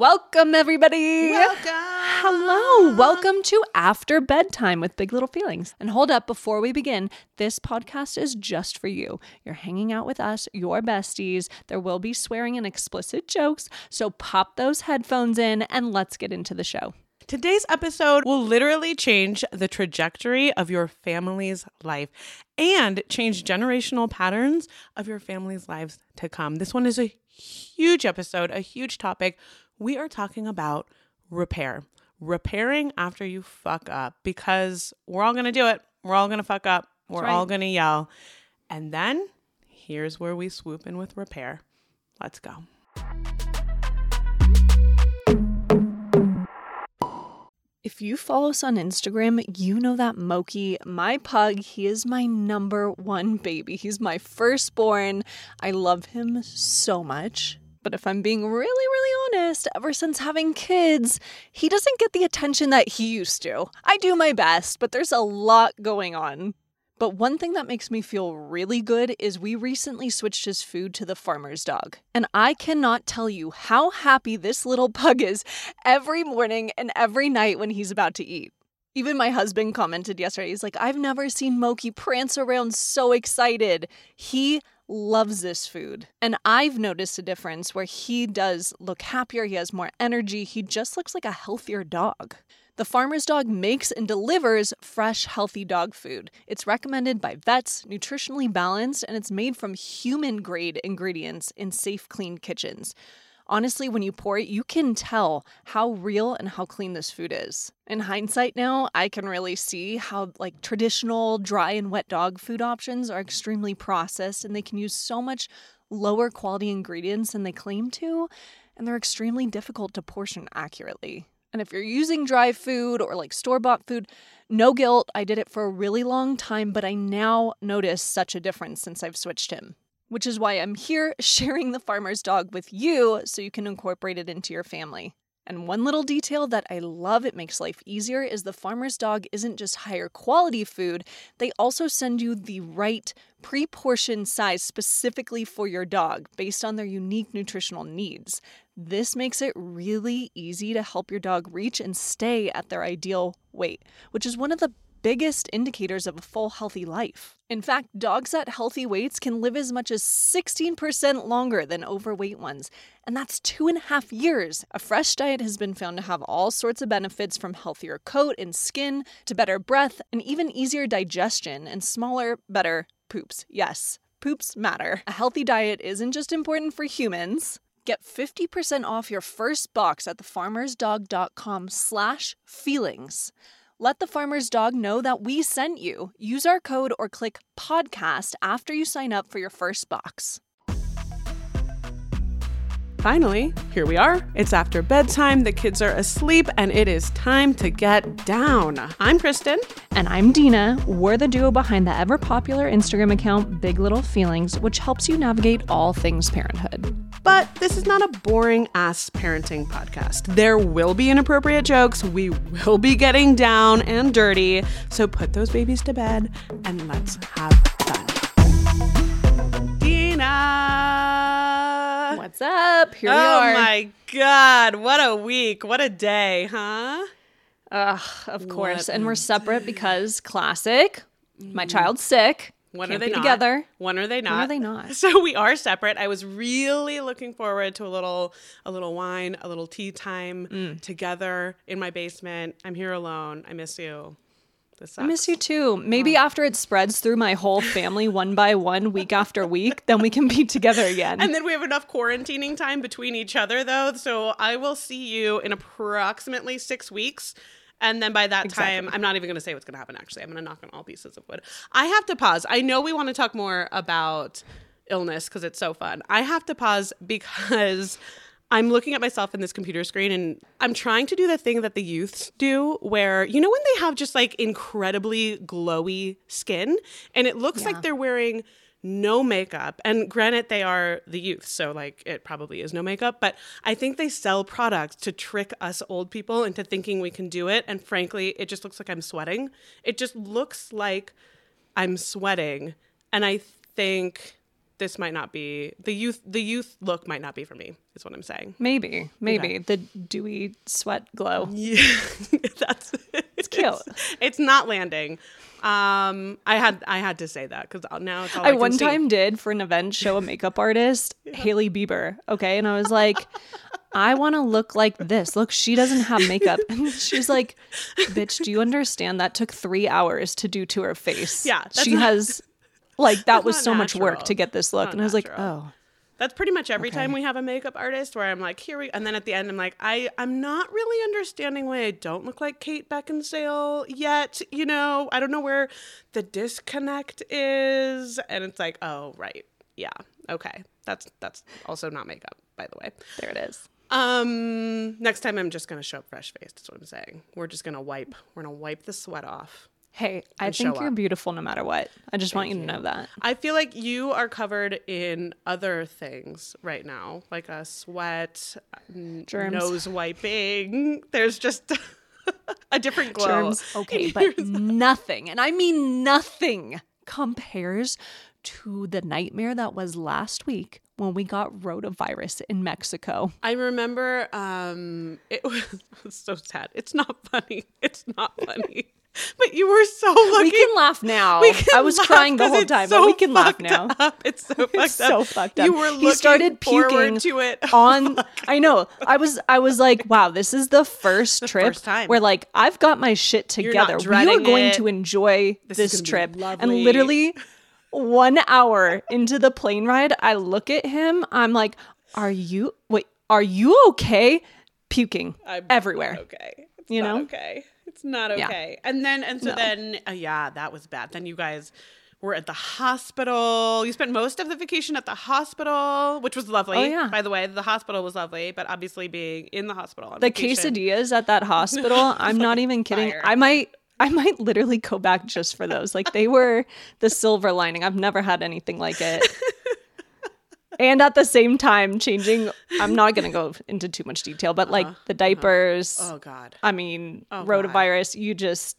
Welcome, everybody. Welcome. Hello. Welcome to After Bedtime with Big Little Feelings. And hold up, before we begin, this podcast is just for you. You're hanging out with us, your besties. There will be swearing and explicit jokes. So pop those headphones in and let's get into the show. Today's episode will literally change the trajectory of your family's life and change generational patterns of your family's lives to come. This one is a huge episode, a huge topic. We are talking about repair, repairing after you fuck up because we're all going to do it. We're all going to fuck up. We're right. all going to yell. And then here's where we swoop in with repair. Let's go. If you follow us on Instagram, you know that Moki, my pug, he is my number one baby. He's my firstborn. I love him so much. But if I'm being really, really honest, ever since having kids, he doesn't get the attention that he used to. I do my best, but there's a lot going on. But one thing that makes me feel really good is we recently switched his food to the farmer's dog. And I cannot tell you how happy this little pug is every morning and every night when he's about to eat. Even my husband commented yesterday, he's like, I've never seen Moki prance around so excited. He loves this food. And I've noticed a difference where he does look happier, he has more energy, he just looks like a healthier dog. The farmer's dog makes and delivers fresh, healthy dog food. It's recommended by vets, nutritionally balanced, and it's made from human grade ingredients in safe, clean kitchens. Honestly, when you pour it, you can tell how real and how clean this food is. In hindsight now, I can really see how like traditional dry and wet dog food options are extremely processed and they can use so much lower quality ingredients than they claim to, and they're extremely difficult to portion accurately. And if you're using dry food or like store bought food, no guilt. I did it for a really long time, but I now notice such a difference since I've switched him. Which is why I'm here sharing the farmer's dog with you so you can incorporate it into your family. And one little detail that I love, it makes life easier, is the farmer's dog isn't just higher quality food, they also send you the right pre portioned size specifically for your dog based on their unique nutritional needs. This makes it really easy to help your dog reach and stay at their ideal weight, which is one of the biggest indicators of a full healthy life. In fact, dogs at healthy weights can live as much as 16% longer than overweight ones, and that's two and a half years. A fresh diet has been found to have all sorts of benefits from healthier coat and skin to better breath and even easier digestion and smaller, better poops. Yes, poops matter. A healthy diet isn't just important for humans. Get 50% off your first box at thefarmersdog.com slash feelings. Let the farmer's dog know that we sent you. Use our code or click podcast after you sign up for your first box. Finally, here we are. It's after bedtime, the kids are asleep, and it is time to get down. I'm Kristin. And I'm Deena. We're the duo behind the ever popular Instagram account Big Little Feelings, which helps you navigate all things parenthood. But this is not a boring ass parenting podcast. There will be inappropriate jokes. We will be getting down and dirty. So put those babies to bed and let's have fun. Deena! What's up? Here we are. oh my god, what a week. What a day, huh? Ugh, of course. What And we're separate because classic. My child's sick. When Can't are they together? When are they not? When are they not? So we are separate. I was really looking forward to a little a little wine, a little tea time Mm. together in my basement. I'm here alone. I miss you. This I miss you too. Maybe mm. after it spreads through my whole family one by one, week after week, then we can be together again. And then we have enough quarantining time between each other though. So I will see you in approximately 6 weeks. And then by that time, I'm not even going to say what's going to happen actually. I'm going to knock on all pieces of wood. I have to pause. I know we want to talk more about illness because it's so fun. I have to pause because I'm looking at myself in this computer screen and I'm trying to do the thing that the youths do where, you know, when they have just like incredibly glowy skin and it looks Yeah. like they're wearing no makeup. And granted, they are the youth, so like it probably is no makeup, but I think they sell products to trick us old people into thinking we can do it. And frankly, it just looks like I'm sweating. It just looks like I'm sweating. And I think this might not be the youth. The youth look might not be for me. Is what I'm saying. Maybe, maybe the dewy sweat glow. Yeah, that's it's cute. It's, not landing. Um, I had I had to say that because now it's all I, I one see. time did for an event show a makeup artist, Hailey Bieber. Okay, and I was like, I want to look like this. Look, she doesn't have makeup, and she's like, "Bitch, do you understand that took three hours to do to her face? Yeah, she not- has." Like that was so much work to get this look, Not and I was like, "Oh, That's pretty much every time we have a makeup artist where I'm like, here we, and then at the end I'm like, I, I'm not really understanding why I don't look like Kate Beckinsale yet. You know, I don't know where the disconnect is, and it's like, oh right, yeah, okay, that's that's also not makeup, by the way. there it is." Um, next time I'm just gonna show up fresh faced. That's what I'm saying. We're just gonna wipe. We're gonna wipe the sweat off. Hey, I think you're up. beautiful no matter what. I just want you to know that. I feel like you are covered in other things right now, like a sweat, Germs. nose wiping. There's just a different glow. germs. Okay, but nothing, and I mean nothing, compares to the nightmare that was last week when we got rotavirus in Mexico. I remember um, it was, it was so sad. It's not funny. It's not funny. But you were so lucky. We can laugh now. Can I was crying the whole time, so but we can laugh now. up. It's so fucked It's up. so fucked up. You were he started puking to it on. I know. I was. I was like, wow, this is the first trip first time. where like I've got my shit together. We are going it. to enjoy This this, is trip, and literally one hour into the plane ride, I look at him. I'm like, are you? Wait, are you okay? Puking I'm everywhere. not okay. It's You not know? okay. It's not Yeah. okay. And then and so No. then uh, yeah, that was bad. Then you guys were at the hospital. You spent most of the vacation at the hospital, which was lovely. Oh, yeah. By the way, the hospital was lovely, but obviously being in the hospital on the vacation- quesadillas at that hospital i'm not even kidding fire. i might i might literally go back just for those. Like they were the silver lining. I've never had anything like it. And at the same time changing i'm not going to go into too much detail but like uh-huh, the uh-huh. diapers. Oh god. i mean oh, God. rotavirus you just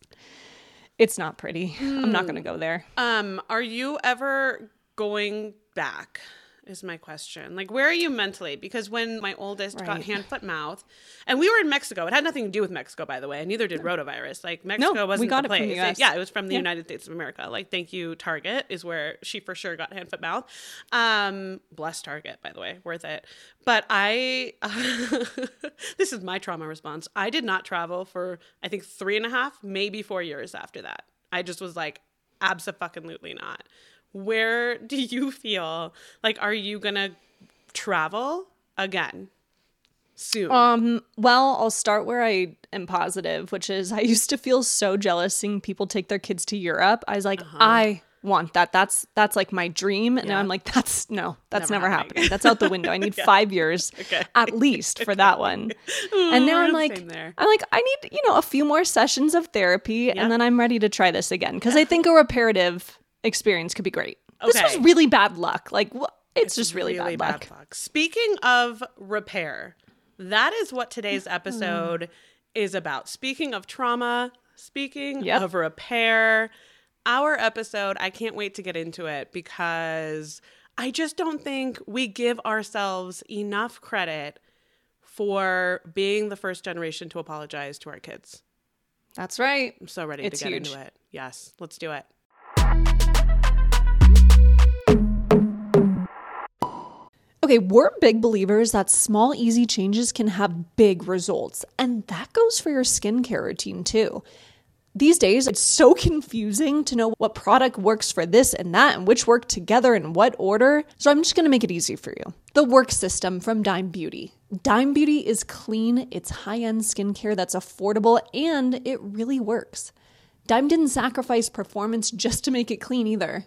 it's not pretty. I'm not going to hmm. go there. Um, are you ever going back? Is my question. Like, where are you mentally? Because when my oldest got hand, foot, mouth, and we were in Mexico, it had nothing to do with Mexico, by the way, and neither did rotavirus. Like, Mexico we wasn't got the it from place. the US. yeah, it was from the Yeah. United States of America. Like, thank you, Target, is where she for sure got hand, foot, mouth. Um, bless Target, by the way, worth it. But I, this is my trauma response. I did not travel for I think three and a half, maybe four years after that. I just was like, absolutely not. Where do you feel like are you gonna travel again soon? Um, well, I'll start where I am positive, which is I used to feel so jealous seeing people take their kids to Europe. I was like, Uh-huh. I want that. That's that's like my dream. And now I'm like, that's no, that's Never never, happening. happening. That's out the window. I need five years Okay. at least for that one. and now I'm like. I'm like, I need, you know, a few more sessions of therapy Yep. and then I'm ready to try this again. Because I think a reparative experience could be great. This was really bad luck. Like wh- it's, just really, bad, luck. Speaking of repair, that is what today's Mm-hmm. episode is about. Speaking of trauma, speaking Yep. of repair, our episode, I can't wait to get into it because I just don't think we give ourselves enough credit for being the first generation to apologize to our kids. That's right. I'm so ready It's to get huge. into it. Yes, let's do it. Okay, we're big believers that small, easy changes can have big results, and that goes for your skincare routine too. These days, it's so confusing to know what product works for this and that and which work together in what order. So, I'm just gonna make it easy for you. The work system from Dime Beauty. Dime Beauty is clean, it's high end skincare that's affordable, and it really works. Dime didn't sacrifice performance just to make it clean either.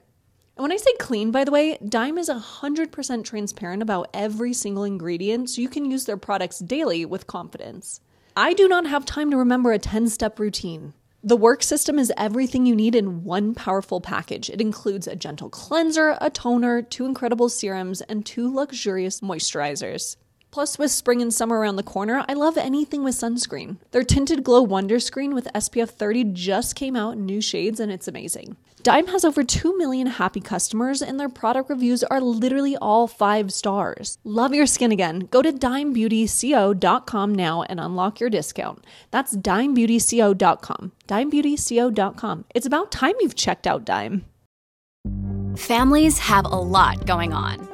And when I say clean, by the way, Dime is 100% transparent about every single ingredient so you can use their products daily with confidence. I do not have time to remember a 10 step routine. The work system is everything you need in one powerful package. It includes a gentle cleanser, a toner, two incredible serums, and two luxurious moisturizers. Plus, with spring and summer around the corner, I love anything with sunscreen. Their Tinted Glow Wonder Screen with SPF 30 just came out in new shades and it's amazing. Dime has over 2 million happy customers, and their product reviews are literally all five stars. Love your skin again? Go to dimebeautyco.com now and unlock your discount. That's dimebeautyco.com. Dimebeautyco.com. It's about time you've checked out Dime. Families have a lot going on.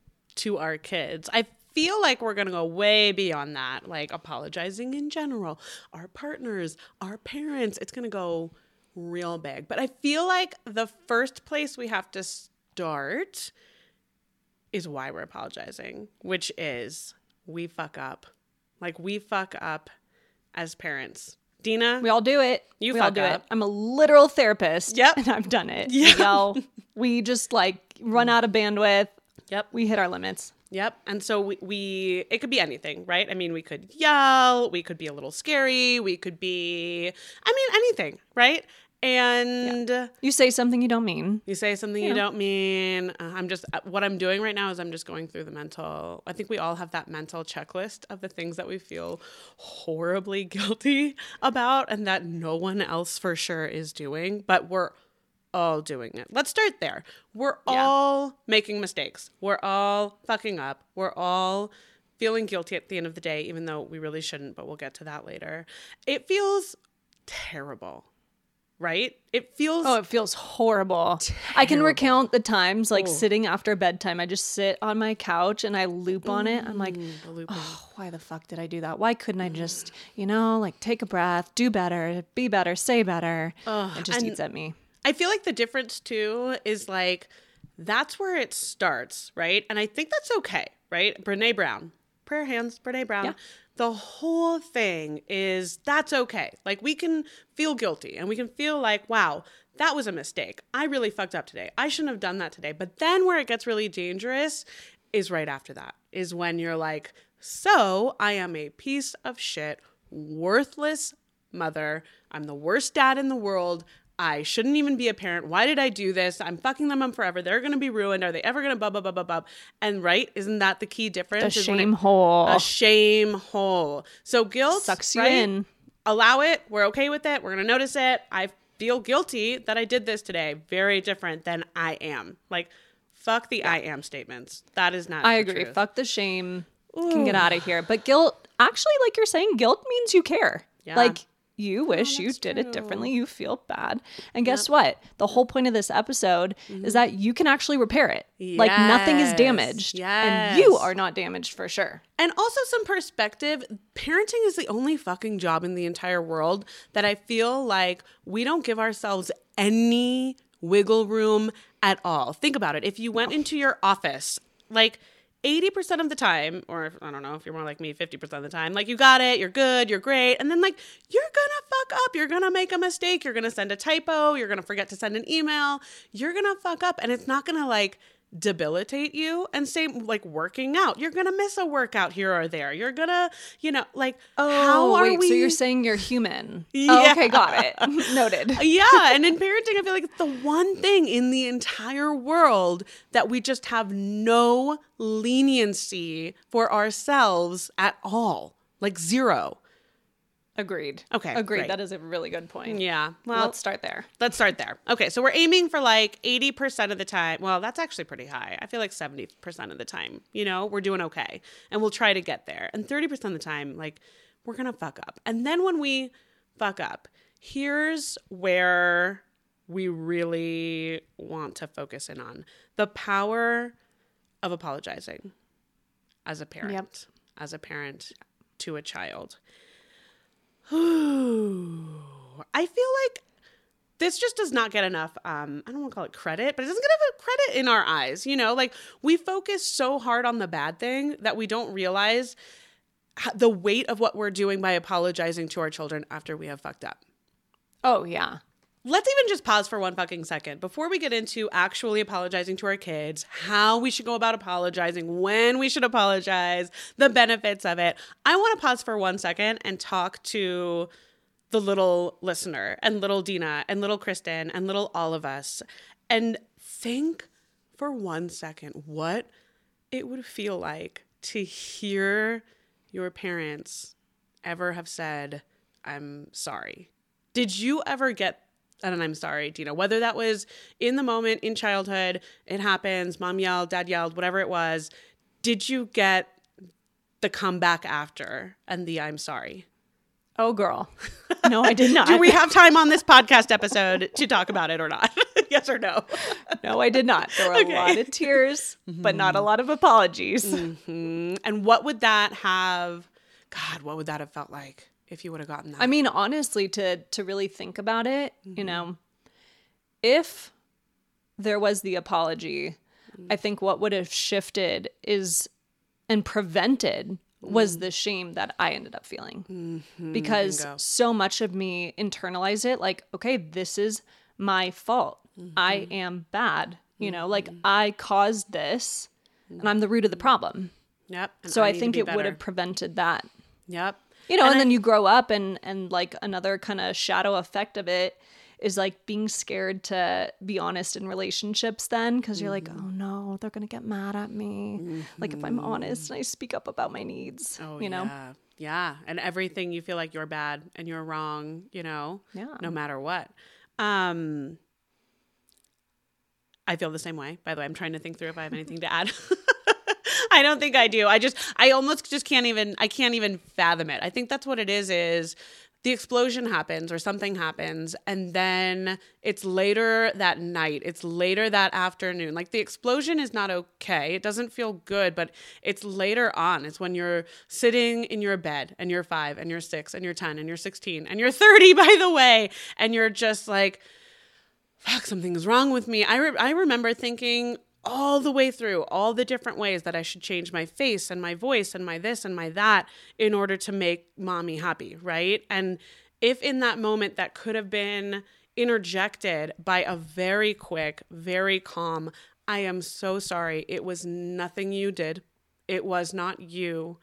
to our kids. I feel like we're going to go way beyond that, like apologizing in general, our partners, our parents. It's going to go real big. But I feel like the first place we have to start is why we're apologizing, which is we fuck up. Like we fuck up as parents. Deena, We all do it. You we all fuck do up. it. I'm a literal therapist. Yep. And I've done it. Yeah, We yell. We just like run out of bandwidth. Yep. We hit our limits. Yep. And so we, we, it could be anything, right? I mean, we could yell, we could be a little scary, we could be, I mean, anything, right? And You say something you don't mean. you say something you don't mean. Uh, I'm just, uh, what I'm doing right now is I'm just going through the mental, I think we all have that mental checklist of the things that we feel horribly guilty about and that no one else for sure is doing, but we're all doing it. Let's start there. We're Yeah. all making mistakes. We're all fucking up. We're all feeling guilty at the end of the day, even though we really shouldn't, but we'll get to that later. It feels terrible, right? It feels. Oh, it feels horrible. I can recount the times like Oh. sitting after bedtime. I just sit on my couch and I loop on it. I'm like, oh, why the fuck did I do that? Why couldn't I just, you know, like take a breath, do better, be better, say better? it just and- eats at me. I feel like the difference too is like that's where it starts, right? And I think that's okay, right? Brene Brown, prayer hands, Brene Brown. Yeah. The whole thing is that's okay. Like we can feel guilty and we can feel like, wow, that was a mistake. I really fucked up today. I shouldn't have done that today. But then where it gets really dangerous is right after that, is when you're like, so I am a piece of shit, worthless mother. I'm the worst dad in the world. I shouldn't even be a parent. Why did I do this? I'm fucking them up forever. They're going to be ruined. Are they ever going to blah, blah, blah, blah, blah? And right, isn't that the key difference? is when it- shame hole a shame hole. So guilt sucks you right? in. Allow it. We're okay with it. We're gonna notice it. I feel guilty that I did this today. Very different than I am. Like, fuck the I am statements. That is not. True. I agree. truth. Fuck the shame. Can get out of here. But guilt, actually, like you're saying, guilt means you care. Yeah. Like you oh, wish you did true. it differently. You feel bad. And guess what? The whole point of this episode is mm-hmm. that you can actually repair it. Like nothing is Yes. damaged. And you are not damaged for sure. And also some perspective. Parenting is the only fucking job in the entire world that I feel like we don't give ourselves any wiggle room at all. Think about it. If you went into your office, like 80% of the time, or if, I don't know if you're more like me, 50% of the time, like you got it, you're good, you're great. And then like you're gonna fuck up. You're gonna make a mistake. You're gonna send a typo. You're gonna forget to send an email. You're gonna fuck up. And it's not gonna like debilitate you and same like working out you're gonna miss a workout here or there you're gonna you know like how oh, are Oh, wait, we so you're saying you're human. Yeah. Oh, okay, got it. Noted. yeah and in parenting i feel like it's the one thing in the entire world that we just have no leniency for ourselves at all like zero Agreed. Okay, Agreed. great. That is a really good point. yeah well Let's start there. Let's start there. Okay, so we're aiming for like 80% of the time. Well, that's actually pretty high. I feel like 70% of the time, you know, we're doing okay. And we'll try to get there. And 30% of the time, like, we're going to fuck up. And then when we fuck up, here's where we really want to focus in on the power of apologizing as a parent. Yep. As a parent to a child. I feel like this just does not get enough um i don't want to call it credit but it doesn't get enough credit in our eyes you know like we focus so hard on the bad thing that we don't realize the weight of what we're doing by apologizing to our children after we have fucked up Oh yeah. Let's even just pause for one fucking second before we get into actually apologizing to our kids, how we should go about apologizing, when we should apologize, the benefits of it. I want to pause for one second and talk to the little listener and little Deena and little Kristin and little all of us and think for one second what it would feel like to hear your parents ever have said, I'm sorry. Did you ever get and I'm sorry, Deena, whether that was in the moment in childhood, it happens, mom yelled, dad yelled, whatever it was, did you get the comeback after and the I'm sorry? Oh, girl. No, I did not. Do we have time on this podcast episode to talk about it or not? yes or no? no, I did not. There were Okay. a lot of tears, but not a lot of apologies. Mhm. And what would that have, God, what would that have felt like if you would have gotten that? I mean, honestly, to to really think about it, you mm-hmm. know, if there was the apology, I think what would have shifted is and prevented was mm. the shame that I ended up feeling. Mm-hmm. Because bingo. so much of me internalized it like, okay, this is my fault. I mm-hmm. am bad. You know, like I caused this and I'm the root of the problem. yep. and So I, to think it would have prevented that Yep. You know And and, I- then you grow up and and like another kind of shadow effect of it is like being scared to be honest in relationships then because you're like Mm-hmm. oh no they're gonna get mad at me like if i'm honest and i speak up about my needs Oh, you know yeah. Yeah. And everything you feel like you're bad and you're wrong, you know, Yeah. no matter what. Um, I feel the same way. By the way, I'm trying to think through if I have anything to add. I don't think I do. I just, I almost just can't even, I can't even fathom it. I think that's what it is, is the explosion happens or something happens and then it's later that night. It's later that afternoon. Like the explosion is not okay. It doesn't feel good but it's later on. It's when you're sitting in your bed and you're 5 and you're 6 and you're 10 and you're 16 and you're 30 by the way and you're just like fuck something's wrong with me. I re- i remember thinking all the way through all the different ways that I should change my face and my voice and my this and my that in order to make mommy happy, right? And if in that moment that could have been interjected by a very quick, very calm, I am so sorry. It was nothing you did. It was not you.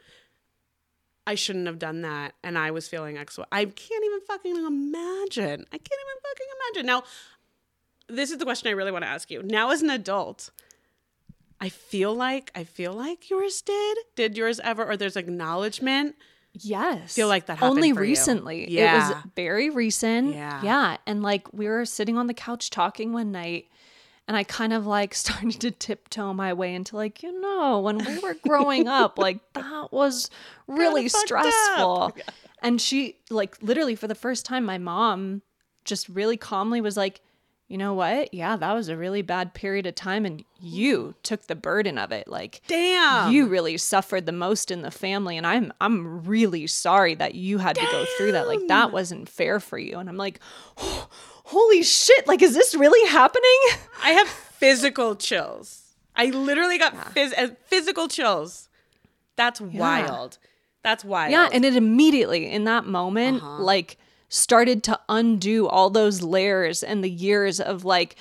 I shouldn't have done that. And I was feeling X. I can't even fucking imagine. I can't even fucking imagine. Now, this is the question I really want to ask you. Now, as an adult, I feel like I feel like yours did. Did yours ever? Or there's acknowledgement. yes Feel like that happened only for you. recently it Yeah. was very recent Yeah. yeah and like we were sitting on the couch talking one night and I kind of like started to tiptoe my way into like, you know, when we were growing up, like that was really stressful. And she like literally for the first time my mom just really calmly was like, "You know what? Yeah, that was a really bad period of time and you took the burden of it. Like Damn. you really suffered the most in the family and I'm I'm really sorry that you had to go through that. Like that wasn't fair for you." And I'm like, "Holy shit, like is this really happening?" I have physical chills. I literally got phys- uh, physical chills. That's wild. That's wild. Yeah, and it immediately in that moment Uh-huh. like started to undo all those layers and the years of like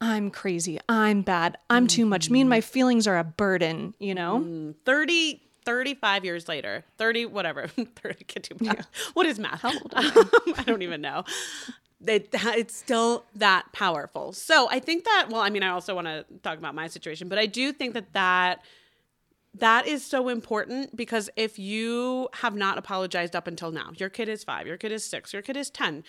I'm crazy, I'm bad, I'm too much. Me and my mm-hmm. feelings are a burden, you know? Mm-hmm. 30, 35 years later, 30, whatever. 30, I can't do math. What is math? I don't even know. It, it's still that powerful. So I think that, well, I mean, I also want to talk about my situation, but I do think that that that is so important because if you have not apologized up until now, your kid is five, your kid is six, your kid is 10,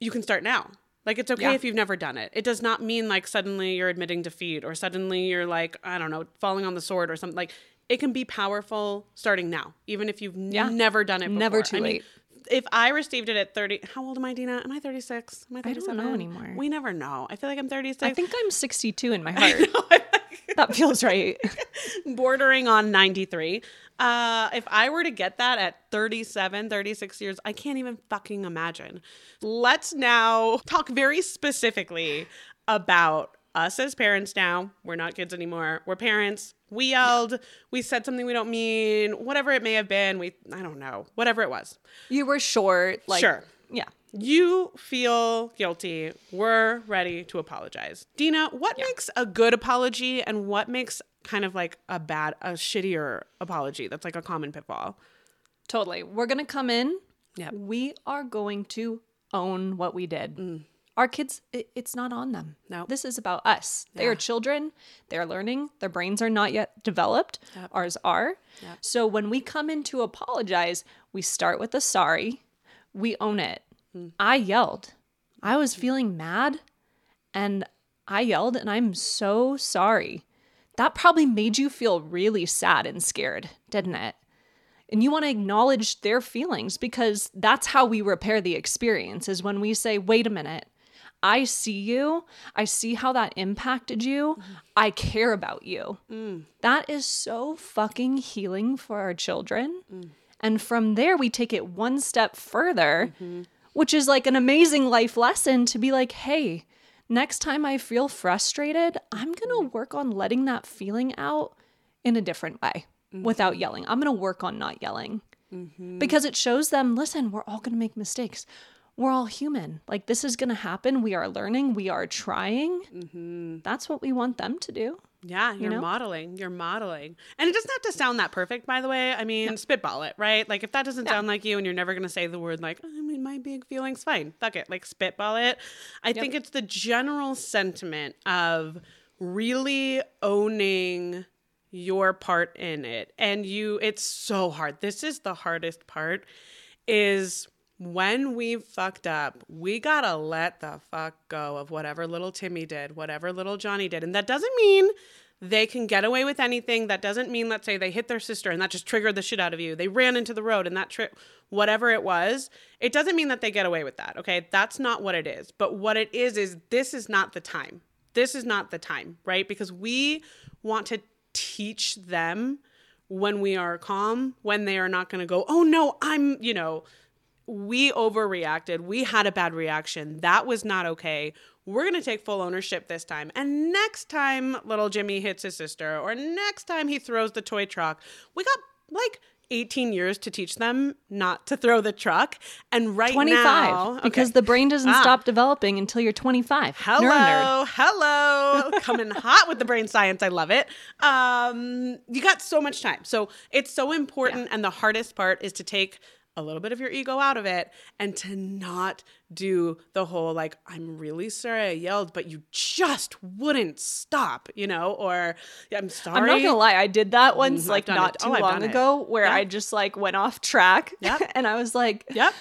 you can start now. Like it's okay Yeah. if you've never done it. It does not mean like suddenly you're admitting defeat or suddenly you're like, I don't know, falling on the sword or something. Like it can be powerful starting now, even if you've Yeah. never done it before. Never too I mean, late. if I received it at 30, how old am I, Deena? Am I 36? Am I I don't 37? know anymore. We never know. I feel like I'm 36. I think I'm 62 in my heart. that feels right. bordering on 93. Uh, if I were to get that at 37, 36 years, I can't even fucking imagine. Let's now talk very specifically about us as parents now. We're not kids anymore. We're parents. We yelled. We said something we don't mean. Whatever it may have been. We, I don't know. Whatever it was. You were short, like Sure. Yeah. You feel guilty. We're ready to apologize. Deena, what makes a good apology and what makes kind of like a bad, a shittier apology that's like a common pitfall? Totally. We're going to come in. Yeah. We are going to own what we did. Mm. Our kids, it, it's not on them. No. This is about us. They Yeah. are children. They're learning. Their brains are not yet developed. Ours are. So when we come in to apologize, we start with a sorry. We own it. Mm-hmm. I yelled. I was feeling mad and I yelled and I'm so sorry. That probably made you feel really sad and scared, didn't it? And you want to acknowledge their feelings because that's how we repair the experience is when we say, wait a minute, I see you. I see how that impacted you. Mm-hmm. I care about you. Mm. That is so fucking healing for our children. Mm. And from there, we take it one step further, mm-hmm. Which is like an amazing life lesson to be like, hey, next time I feel frustrated, I'm going to mm-hmm. work on letting that feeling out in a different way mm-hmm. without yelling. I'm going to work on not yelling mm-hmm. because it shows them listen, we're all going to make mistakes. We're all human. Like, this is going to happen. We are learning. We are trying. Mm-hmm. That's what we want them to do. Yeah, you're know? modeling. You're modeling. And it doesn't have to sound that perfect, by the way. I mean, spitball it, right? Like, if that doesn't sound like you and you're never going to say the word, like, oh, I mean, my big feelings, fine. Fuck it. Like, spitball it. I think it's the general sentiment of really owning your part in it. And you, it's so hard. This is the hardest part is when we fucked up, we gotta let the fuck go of whatever little Timmy did, whatever little Johnny did. And that doesn't mean they can get away with anything. That doesn't mean, let's say, they hit their sister and that just triggered the shit out of you. They ran into the road and that trip, whatever it was, it doesn't mean that they get away with that. Okay. That's not what it is. But what it is, is this is not the time. This is not the time, right? Because we want to teach them when we are calm, when they are not going to go, oh no, I'm, you know, we overreacted. We had a bad reaction. That was not okay. We're going to take full ownership this time. And next time little Jimmy hits his sister, or next time he throws the toy truck, we got like 18 years to teach them not to throw the truck. And right 25, now, because okay. the brain doesn't Ah. stop developing until you're 25. Hello, You're a nerd. hello. Coming hot with the brain science. I love it. Um, you got so much time. So it's so important. And the hardest part is to take a little bit of your ego out of it and to not do the whole like, I'm really sorry I yelled, but you just wouldn't stop, you know, or I'm sorry. I'm not gonna lie, I did that once, Mhm, like not it. too Oh, long done it. ago, where Yeah. I just like went off track, Yep. and I was like, Yep.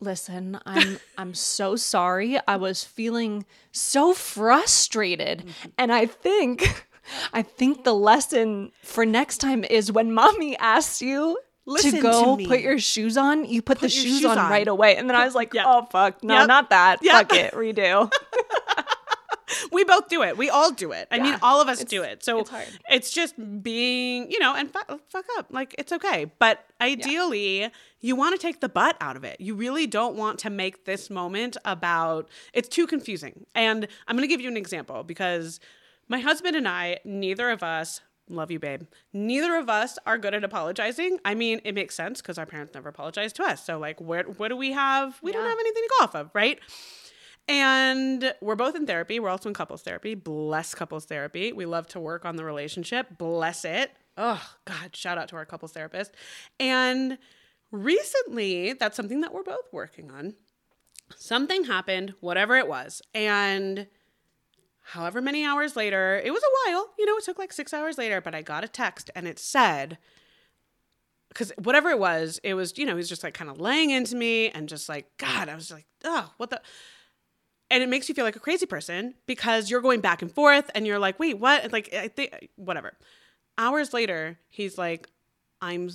"Listen, I'm I'm so sorry. I was feeling so frustrated, Mm-hmm. and I think, I think the lesson for next time is when mommy asks you." Listen to to go me. put your shoes on, you put, the shoes, shoes on, on. right away. And then I was like, Yep. oh, fuck. No, Yep. not that. Yep. Fuck it. Redo. we both do it. We all do it. I mean, all of us do it. So it's it's just being, you know, and fu- fuck up. Like it's okay. But ideally, you want to take the butt out of it. You really don't want to make this moment about. It's too confusing. And I'm going to give you an example because my husband and I, neither of us. Love you, babe. Neither of us are good at apologizing. I mean, it makes sense because our parents never apologized to us. So, like, where what do we have? We don't have anything to go off of, right? And we're both in therapy. We're also in couples therapy. Bless couples therapy. We love to work on the relationship. Bless it. Oh, God, shout out to our couples therapist. And recently, that's something that we're both working on. Something happened, whatever it was. And however many hours later, it was a while, you know, it took like six hours later, but I got a text and it said, because whatever it was, it was, you know, he's just like kind of laying into me and just like, God, I was like, oh, what the. And it makes you feel like a crazy person because you're going back and forth and you're like, wait, what? Like, I think, whatever. Hours later, he's like, I'm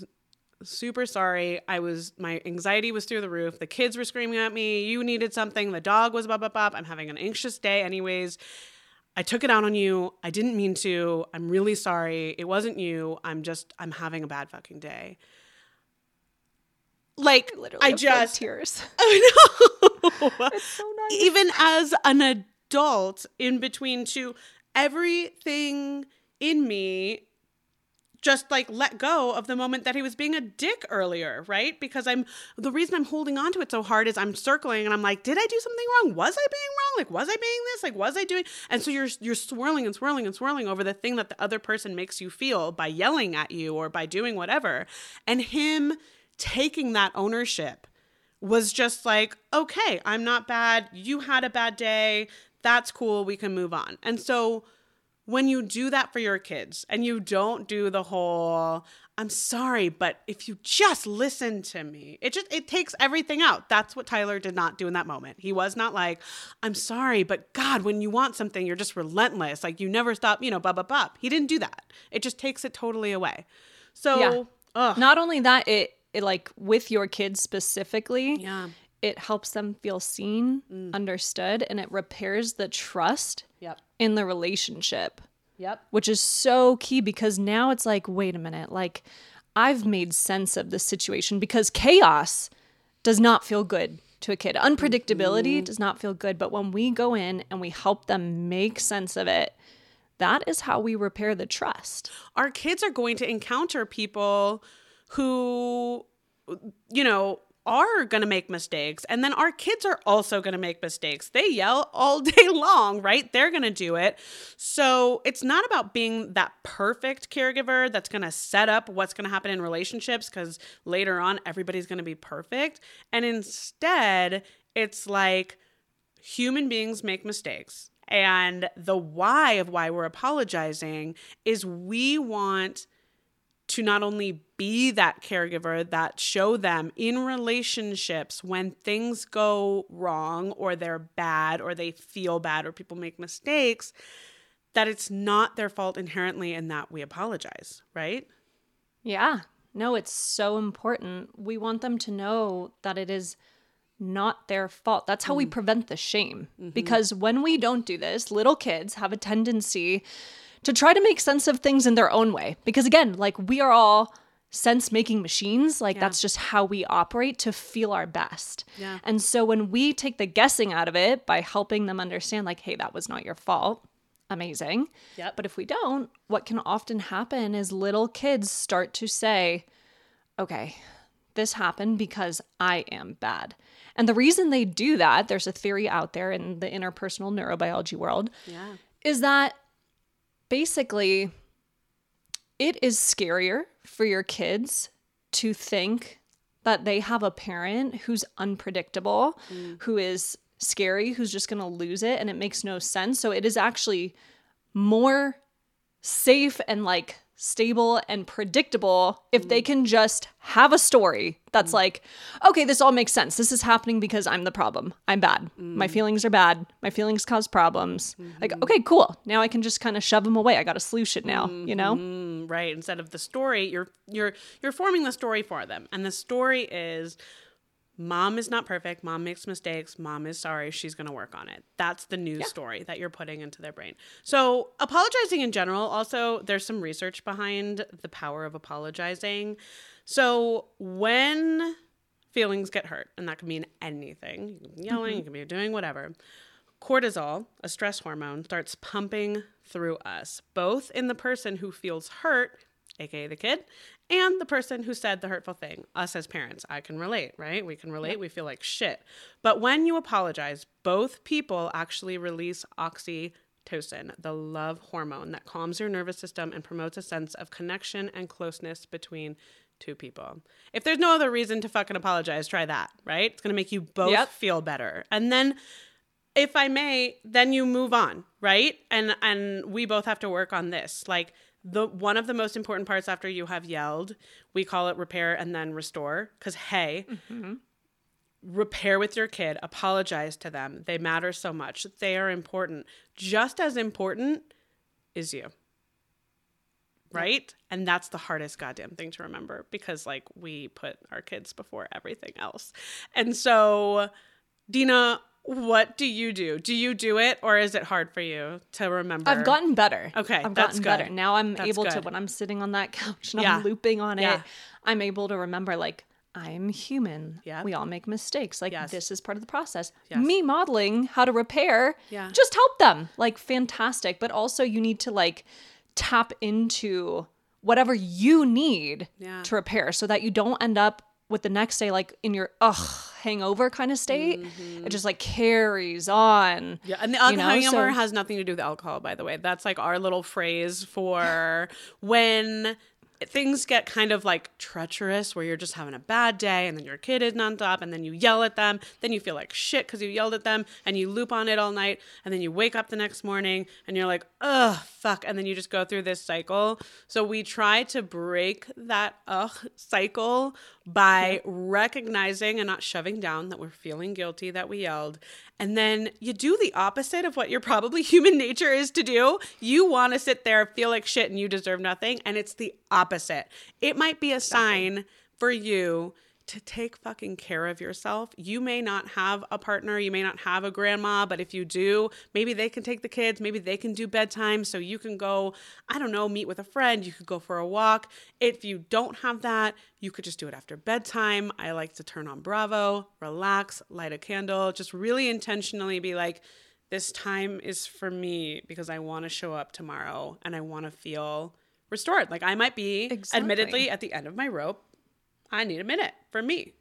super sorry. I was, my anxiety was through the roof. The kids were screaming at me. You needed something. The dog was bop, bop, bop. I'm having an anxious day, anyways. I took it out on you. I didn't mean to. I'm really sorry. It wasn't you. I'm just, I'm having a bad fucking day. Like, Literally, I just, tears. I know. It's so nice. Even as an adult, in between two, everything in me just like let go of the moment that he was being a dick earlier, right? Because I'm the reason I'm holding on to it so hard is I'm circling and I'm like, did I do something wrong? Was I being wrong? Like, was I being this? Like, was I doing? And so you're you're swirling and swirling and swirling over the thing that the other person makes you feel by yelling at you or by doing whatever. And him taking that ownership was just like, okay, I'm not bad. You had a bad day. That's cool. We can move on. And so when you do that for your kids and you don't do the whole i'm sorry but if you just listen to me it just it takes everything out. That's what tyler did not do in that moment. He was not like i'm sorry but god when you want something you're just relentless. Like you never stop you know blah blah blah he didn't do that. It just takes it totally away. So Yeah. Not only that, it, it like with your kids specifically, yeah. it helps them feel seen, mm. understood, and it repairs the trust yep in the relationship, yep which is so key because now it's like, wait a minute, like I've made sense of the situation because chaos does not feel good to a kid. Unpredictability mm-hmm. does not feel good, but when we go in and we help them make sense of it, that is how we repair the trust. our kids are going to encounter people who you know are going to make mistakes and then our kids are also going to make mistakes. They yell all day long right? They're going to do it. So it's not about being that perfect caregiver that's going to set up what's going to happen in relationships cuz later on everybody's going to be perfect. And instead it's like human beings make mistakes. And the why of why we're apologizing is we want to not only be that caregiver that show them in relationships when things go wrong or they're bad or they feel bad or people make mistakes that it's not their fault inherently and that we apologize, right? Yeah. No, it's so important. We want them to know that it is not their fault. That's how we mm. prevent the shame. Mm-hmm. Because when we don't do this, little kids have a tendency to try to make sense of things in their own way. Because again, like we are all sense making machines. Like that's just how we operate to feel our best. Yeah. And so when we take the guessing out of it by helping them understand, like, hey, that was not your fault, amazing. Yep. But if we don't, what can often happen is little kids start to say, okay, this happened because I am bad. And the reason they do that, there's a theory out there in the interpersonal neurobiology world, Yeah. is that basically it is scarier for your kids to think that they have a parent who's unpredictable, mm. who is scary, who's just going to lose it and it makes no sense. So it is actually more safe and like stable and predictable if they mm-hmm. can just have a story that's mm-hmm. like, okay, this all makes sense. This is happening because I'm the problem. I'm bad. My mm. feelings are bad. My feelings cause problems. Mm-hmm. Like, okay, cool. Now I can just kind of shove them away. I got a solution now, you know? Mm, right instead of the story you're you're you're forming the story for them and the story is mom is not perfect. Mom makes mistakes. Mom is sorry. She's going to work on it. That's the news story that you're putting into their brain. So apologizing in general also there's some research behind the power of apologizing. So when feelings get hurt and that can mean anything you can be yelling you mm-hmm. can be doing whatever cortisol, a stress hormone, starts pumping through us, both in the person who feels hurt, aka the kid, and the person who said the hurtful thing, us as parents. I can relate, right? We can relate. We feel like shit. But when you apologize, both people actually release oxytocin, the love hormone that calms your nervous system and promotes a sense of connection and closeness between two people. If there's no other reason to fucking apologize, try that, right? It's to make you both Yep. feel better. And then if I may, then you move on, right? And and we both have to work on this. Like the one of the most important parts after you have yelled, we call it repair and then restore. Because hey, mm-hmm. repair with your kid, apologize to them. They matter so much. They are important. Just as important is you. Right? And that's the hardest goddamn thing to remember because like we put our kids before everything else. And so Deena, what do you do? Do you do it or is it hard for you to remember? I've gotten better. Okay, I've gotten better. Now I'm That's able to when I'm sitting on that couch and Yeah. I'm looping on Yeah. it, I'm able to remember like I'm human. Yeah. We all make mistakes. Like Yes. this is part of the process. Yes. Me modeling how to repair Yeah. just help them. Like fantastic. But also you need to like tap into whatever you need Yeah. to repair so that you don't end up with the next day like in your ugh hangover kind of state. It just like carries on. Yeah, and the know, hangover so- has nothing to do with alcohol, by the way. That's like our little phrase for when things get kind of like treacherous, where you're just having a bad day, and then your kid is nonstop, and then you yell at them, then you feel like shit because you yelled at them, and you loop on it all night, and then you wake up the next morning, and you're like, ugh, fuck, and then you just go through this cycle. So we try to break that ugh cycle by recognizing and not shoving down that we're feeling guilty that we yelled. And then you do the opposite of what your probably human nature is to do. You want to sit there, feel like shit, and you deserve nothing. And it's the opposite. It might be a sign for you to take fucking care of yourself. You may not have a partner, you may not have a grandma, but if you do, maybe they can take the kids, maybe they can do bedtime so you can go, I don't know, meet with a friend, you could go for a walk. If you don't have that, you could just do it after bedtime. I like to turn on Bravo, relax, light a candle, just really intentionally be like, this time is for me because I want to show up tomorrow and I want to feel restored. Like I might be Exactly. admittedly at the end of my rope. I need a minute for me.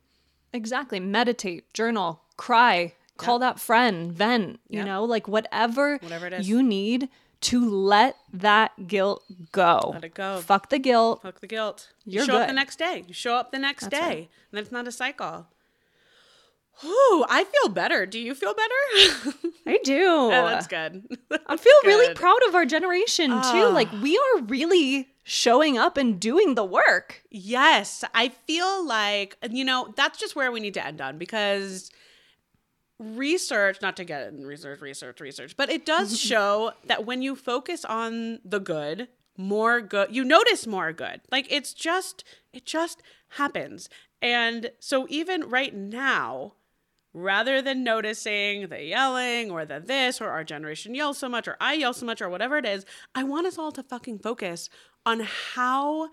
Exactly. Meditate, journal, cry, call that friend, vent, you Yep. know, like whatever, Whatever it is. you need to let that guilt go. Let it go. Fuck the guilt. Fuck the guilt. You You're show up the next day. You show up the next That's day. right. And then it's not a cycle. Whew, I feel better. Do you feel better? I do. yeah, that's good. I feel really proud of our generation too. Ah. Like we are really showing up and doing the work. Yes, I feel like, you know, that's just where we need to end on because research, not to get in research, research, research, but it does show that when you focus on the good, more good, you notice more good. Like it's just, it just happens. And so even right now, rather than noticing the yelling or the this or our generation yells so much or I yell so much or whatever it is, I want us all to fucking focus on how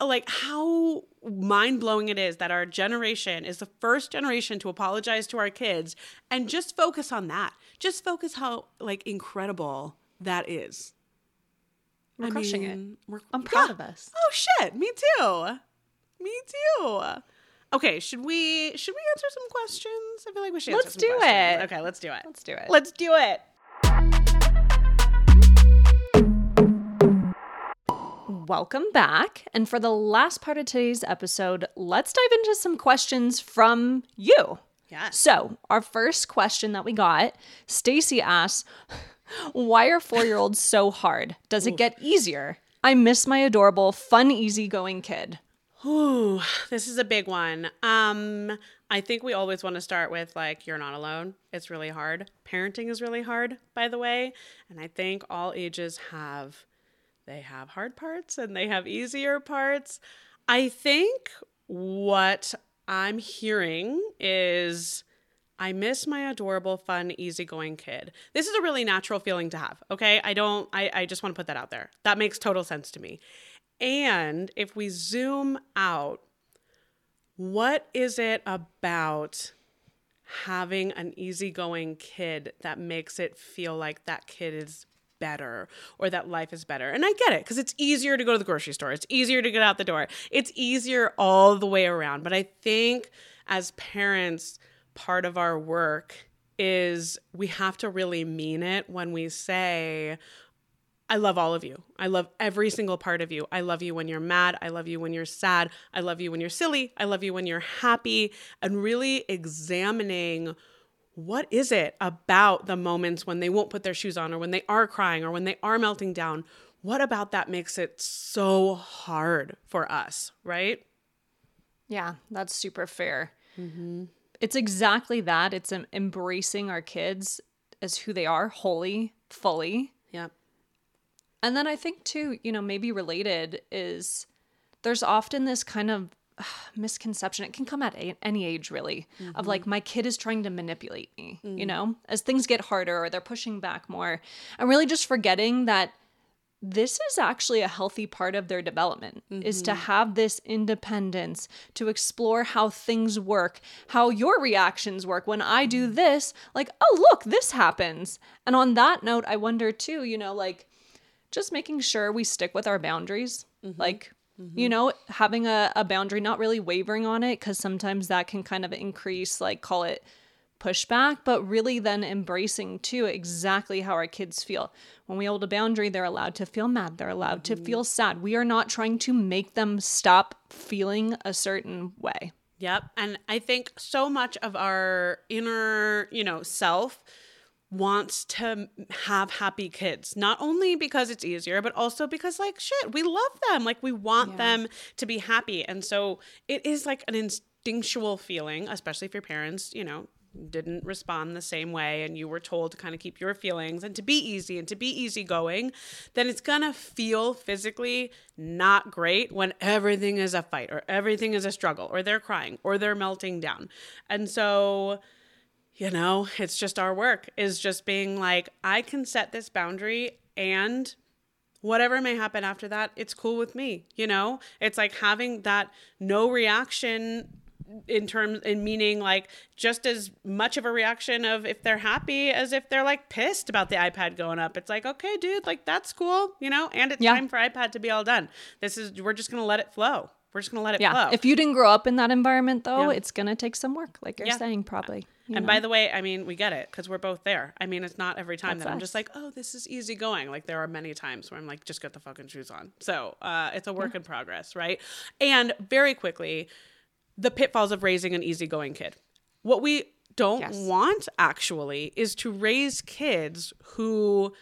like how mind-blowing it is that our generation is the first generation to apologize to our kids and just focus on that. Just focus how like incredible that is. We're I crushing mean, it. We're, I'm proud yeah. of us. Oh shit, me too. Me too. Okay, should we should we answer some questions? I feel like we should. Let's answer some do questions. it. Okay, let's do it. Let's do it. Let's do it. Welcome back. And for the last part of today's episode, let's dive into some questions from you. Yes. So, our first question that we got, Stacy asks, "Why are 4-year-olds so hard? Does it get easier? I miss my adorable, fun, easygoing kid." Ooh, this is a big one. Um, I think we always want to start with like you're not alone. It's really hard. Parenting is really hard, by the way, and I think all ages have they have hard parts and they have easier parts. I think what I'm hearing is I miss my adorable, fun, easygoing kid. This is a really natural feeling to have. Okay. I don't, I, I just want to put that out there. That makes total sense to me. And if we zoom out, what is it about having an easygoing kid that makes it feel like that kid is better or that life is better? And I get it because it's easier to go to the grocery store, it's easier to get out the door, it's easier all the way around. But I think as parents, part of our work is we have to really mean it when we say, I love all of you. I love every single part of you. I love you when you're mad. I love you when you're sad. I love you when you're silly. I love you when you're happy. And really examining what is it about the moments when they won't put their shoes on or when they are crying or when they are melting down? What about that makes it so hard for us, right? Yeah, that's super fair. Mm-hmm. It's exactly that. It's embracing our kids as who they are, wholly, fully. Yeah. And then I think too, you know, maybe related is there's often this kind of uh, misconception. It can come at a- any age, really, of like mm-hmm. my kid is trying to manipulate me. You mm. know, as things get harder or they're pushing back more, and really just forgetting that this is actually a healthy part of their development is to mm-hmm. have this independence to explore how things work how your reactions work. When i do mm. this like oh look this happens. And on that note i wonder too you know like just making sure we stick with our boundaries. Mm-hmm. Like, mm-hmm. you know, having a, a boundary, not really wavering on it, because sometimes that can kind of increase, like, call it pushback, but really then embracing too exactly how our kids feel. When we hold a boundary, they're allowed to feel mad, they're allowed to mm-hmm. feel sad. We are not trying to make them stop feeling a certain way. Yep. And I think so much of our inner, you know, self wants to have happy kids not only because it's easier but also because like shit we love them. Like we want them to be happy. And so it is like an instinctual feeling especially if your parents you know didn't respond the same way and you were told to kind of keep your feelings and to be easy and to be easygoing then it's gonna feel physically not great when everything is a fight or everything is a struggle or they're crying or they're melting down. And so you know, it's just our work is just being like, I can set this boundary and whatever may happen after that, it's cool with me. You know, it's like having that no reaction in terms in meaning like just as much of a reaction of if they're happy as if they're like pissed about the iPad going up. It's like, okay, dude, like that's cool, you know, and it's Yeah. time for iPad to be all done. This is we're just gonna let it flow. We're just gonna let it Yeah. flow. If you didn't grow up in that environment, though, Yeah. it's going to take some work, like you're saying, probably. You And know? by the way, I mean, we get it because we're both there. I mean, it's not every time That's that I'm just like, oh, this is easy going. Like, there are many times where I'm like, just get the fucking shoes on. So uh, it's a work in progress, right? And very quickly, the pitfalls of raising an easygoing kid. What we don't Yes. want actually is to raise kids who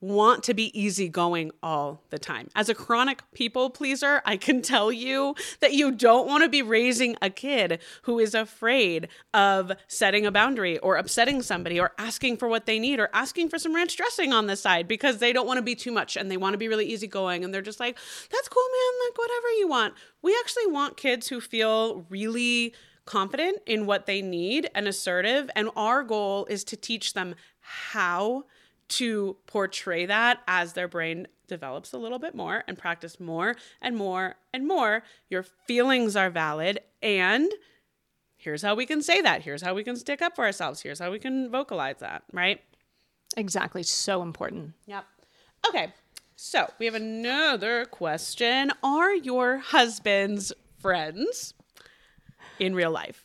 want to be easygoing all the time. As a chronic people pleaser, I can tell you that you don't want to be raising a kid who is afraid of setting a boundary or upsetting somebody or asking for what they need or asking for some ranch dressing on the side because they don't want to be too much and they want to be really easygoing and they're just like, that's cool, man, like whatever you want. We actually want kids who feel really confident in what they need and assertive. And our goal is to teach them how to portray that as their brain develops a little bit more and practice more and more and more. Your feelings are valid. And here's how we can say that. Here's how we can stick up for ourselves. Here's how we can vocalize that, right? exactly. So important. Yep. Okay. So we have another question. Are your husbands friends in real life?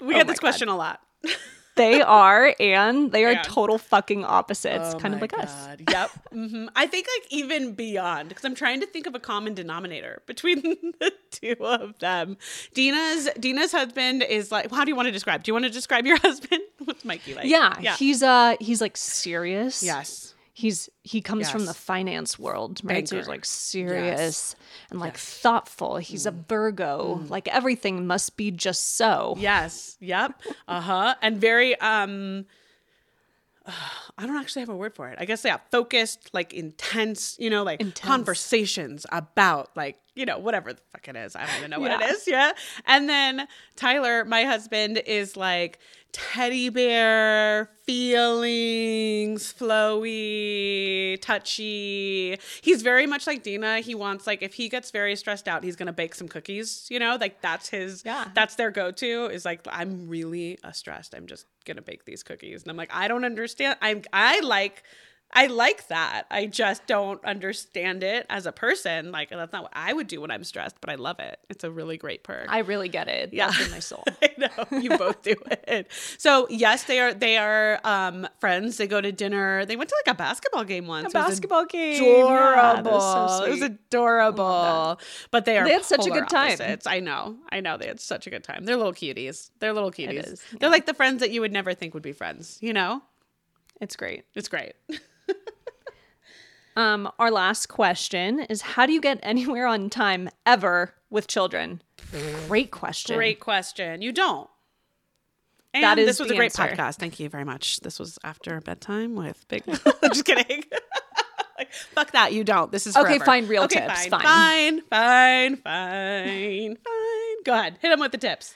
We get oh my this question a lot. They are, and they are Yeah. total fucking opposites, Oh kind of my like us. God. Yep. hmm I think like even beyond because I'm trying to think of a common denominator between the two of them. Deena's Deena's husband is like. How do you want to describe? Do you want to describe your husband? What's Mikey like? Yeah, Yeah. he's uh he's like serious. yes. He's he comes from the finance world, right? So he's like serious and like thoughtful. He's Mm. a Virgo. Like everything must be just so. Yes. Yep. Uh huh. And very um. I don't actually have a word for it. I guess yeah, focused, like intense, you know, like Intense. conversations about like, you know, whatever the fuck it is. I don't even know what it is. Yeah. And then Tyler, my husband, is like teddy bear, feelings, flowy, touchy. He's very much like Deena. He wants like if he gets very stressed out, he's gonna bake some cookies, you know, like that's his Yeah. that's their go-to is like i'm really uh, stressed i'm just gonna bake these cookies and i'm like i don't understand i'm i like i like that i just don't understand it as a person like that's not what i would do when i'm stressed but i love it it's a really great perk I really get it. Yeah. That's in my soul. I know you both do it. So yes, they are they are um friends. They go to dinner. They went to like a basketball game once. A basketball game. Adorable. that was so it was adorable. But they are They had such a good time. opposites. I know. I know. They had such a good time. They're little cuties. They're little cuties. is, They're like the friends that you would never think would be friends. You know, It's great. it's great. Um, our last question is how do you get anywhere on time ever with children? Great question. Great question. You don't. And That is this was a great answer. podcast. Thank you very much. This was after bedtime with Big. I'm just kidding. Like, Fuck that. You don't. This is Okay, forever. fine, real Okay, tips, Fine, fine. fine, fine, fine, fine. Go ahead. Hit them with the tips.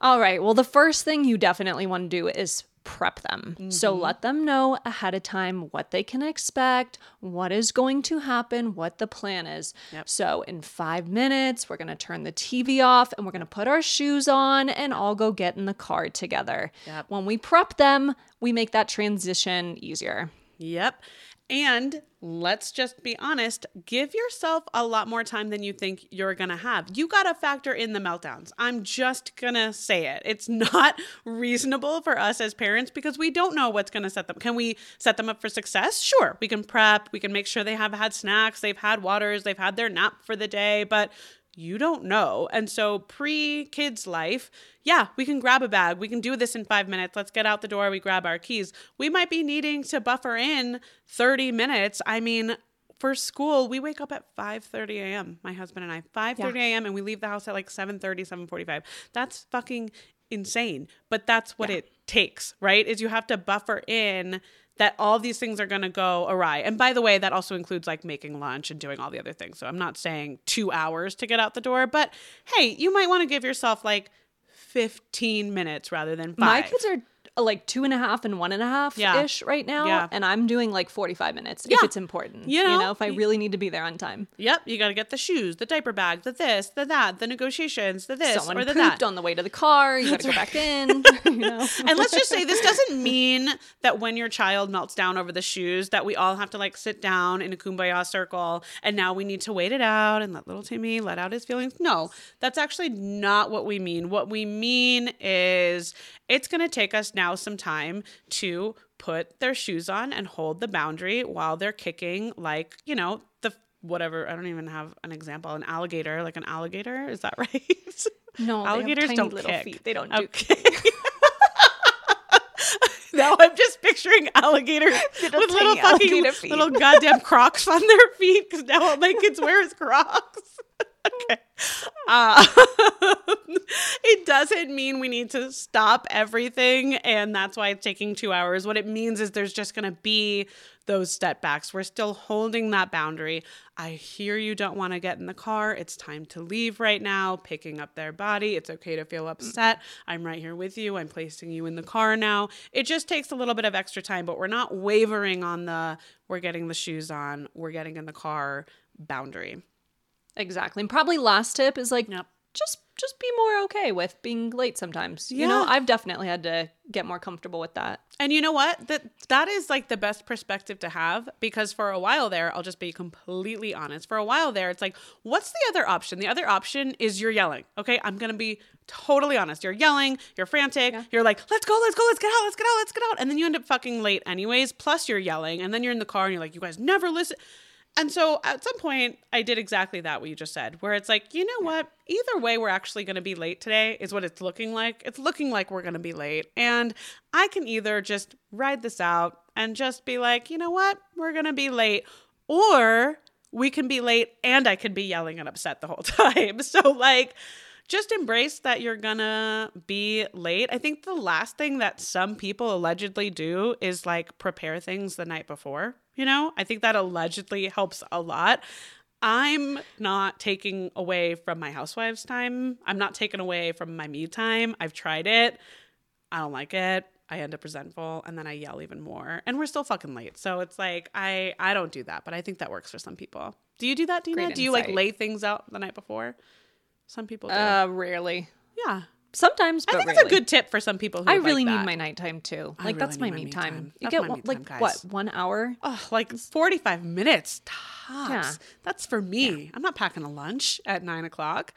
All right. Well, the first thing you definitely want to do is prep them. So Mm-hmm. let them know ahead of time what they can expect, what is going to happen, what the plan is. So in five minutes, we're going to turn the TV off and we're going to put our shoes on and all go get in the car together. Yep. When we prep them, we make that transition easier. Yep. And let's just be honest, give yourself a lot more time than you think you're going to have. You got to factor in the meltdowns. I'm just going to say it. It's not reasonable for us as parents because we don't know what's going to set them. Can we set them up for success? Sure. We can prep, we can make sure they have had snacks, they've had waters, they've had their nap for the day, but you don't know. And so, pre kids' life, yeah, we can grab a bag. We can do this in five minutes. Let's get out the door. We grab our keys. We might be needing to buffer in 30 minutes. I mean, for school, we wake up at 5:30 a.m. My husband and I, 5:30 a.m. and we leave the house at like 7:30, 7:45. That's fucking insane. But that's what yeah. it takes, right? Is you have to buffer in that all these things are going to go awry. And by the way, that also includes like making lunch and doing all the other things. So I'm not saying 2 hours to get out the door, but hey, you might want to give yourself like 15 minutes rather than 5. My kids are like two and a half and one and a half ish right now. Yeah. And I'm doing like 45 minutes yeah. if it's important. You know? you know? if I really need to be there on time. Yep. You got to get the shoes, the diaper bag, the this, the that, the negotiations, the this, Someone or the pooped that. on the way to the car. You got to go back in. you know? and let's just say this doesn't mean that when your child melts down over the shoes that we all have to like sit down in a kumbaya circle and now we need to wait it out and let little Timmy let out his feelings. No, that's actually not what we mean. What we mean is it's going to take us now some time to put their shoes on and hold the boundary while they're kicking, like, you know, the whatever. I don't even have an example. An alligator, like an alligator. Is that right? No, alligators don't little kick. feet. They don't do okay. now I'm just picturing alligators little with little fucking little goddamn Crocs on their feet because now all my kids wear is Crocs. Okay. Uh, it doesn't mean we need to stop everything and that's why it's taking two hours. What it means is there's just going to be those setbacks. We're still holding that boundary. I hear you don't want to get in the car. It's time to leave right now, picking up their body. It's okay to feel upset. I'm right here with you. I'm placing you in the car now. It just takes a little bit of extra time, but we're not wavering on the we're getting the shoes on, we're getting in the car boundary. Exactly. And probably last tip is like yep. just just be more okay with being late sometimes. Yeah. You know, I've definitely had to get more comfortable with that. And you know what? That that is like the best perspective to have because for a while there, I'll just be completely honest. For a while there, it's like, what's the other option? The other option is you're yelling. Okay? I'm going to be totally honest. You're yelling, you're frantic, yeah. you're like, "Let's go, let's go, let's get out, let's get out, let's get out." And then you end up fucking late anyways, plus you're yelling, and then you're in the car and you're like, "You guys never listen." And so at some point, I did exactly that, what you just said, where it's like, you know what? Either way, we're actually going to be late today, is what it's looking like. It's looking like we're going to be late. And I can either just ride this out and just be like, you know what? We're going to be late. Or we can be late and I could be yelling and upset the whole time. So, like, just embrace that you're gonna be late. I think the last thing that some people allegedly do is like prepare things the night before. You know, I think that allegedly helps a lot. I'm not taking away from my housewife's time. I'm not taking away from my me time. I've tried it. I don't like it. I end up resentful and then I yell even more. And we're still fucking late. So it's like I I don't do that, but I think that works for some people. Do you do that, Deena? Do you like lay things out the night before? Some people do. Uh rarely. Yeah. Sometimes, I think it's a good tip for some people. Who I really like need my nighttime too. Like really that's my me time. time. You get one, like time, what one hour? Oh, like forty five minutes tops. Yeah. That's for me. Yeah. I'm not packing a lunch at nine o'clock.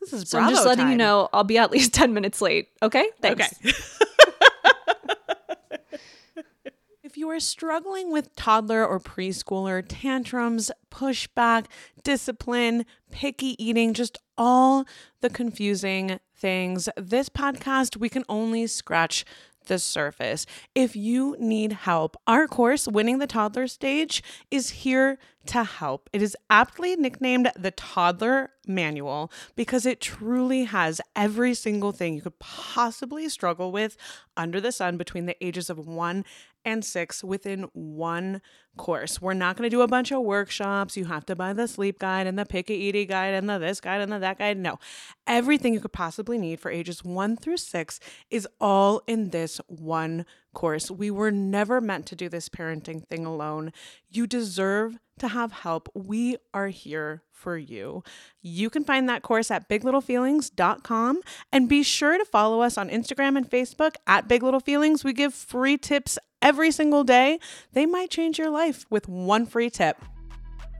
This is so I'm just letting time. you know I'll be at least ten minutes late. Okay, thanks. Okay. if you are struggling with toddler or preschooler tantrums, pushback, discipline, picky eating, just all the confusing things. This podcast, we can only scratch the surface. If you need help, our course, Winning the Toddler Stage, is here to help. It is aptly nicknamed the Toddler Manual because it truly has every single thing you could possibly struggle with under the sun between the ages of one and six within one course. We're not going to do a bunch of workshops. You have to buy the sleep guide and the picky guide and the this guide and the that guide. No, everything you could possibly need for ages one through six is all in this one course. We were never meant to do this parenting thing alone. You deserve to have help. We are here for you. You can find that course at biglittlefeelings.com and be sure to follow us on Instagram and Facebook at Big Little Feelings. We give free tips every single day. They might change your life life with one free tip.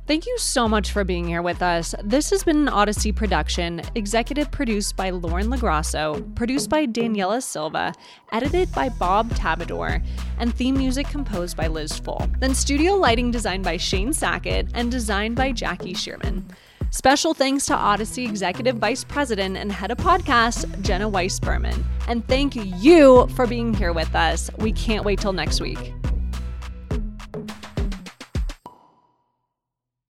Thank you so much for being here with us. This has been an Odyssey production, executive produced by Lauren Lagrasso, produced by Daniela Silva, edited by Bob Tabador, and theme music composed by Liz Fohl. Then studio lighting designed by Shane Sackett and designed by Jackie Shearman. Special thanks to Odyssey Executive Vice President and Head of Podcast, Jenna Weiss Berman. And thank you for being here with us. We can't wait till next week.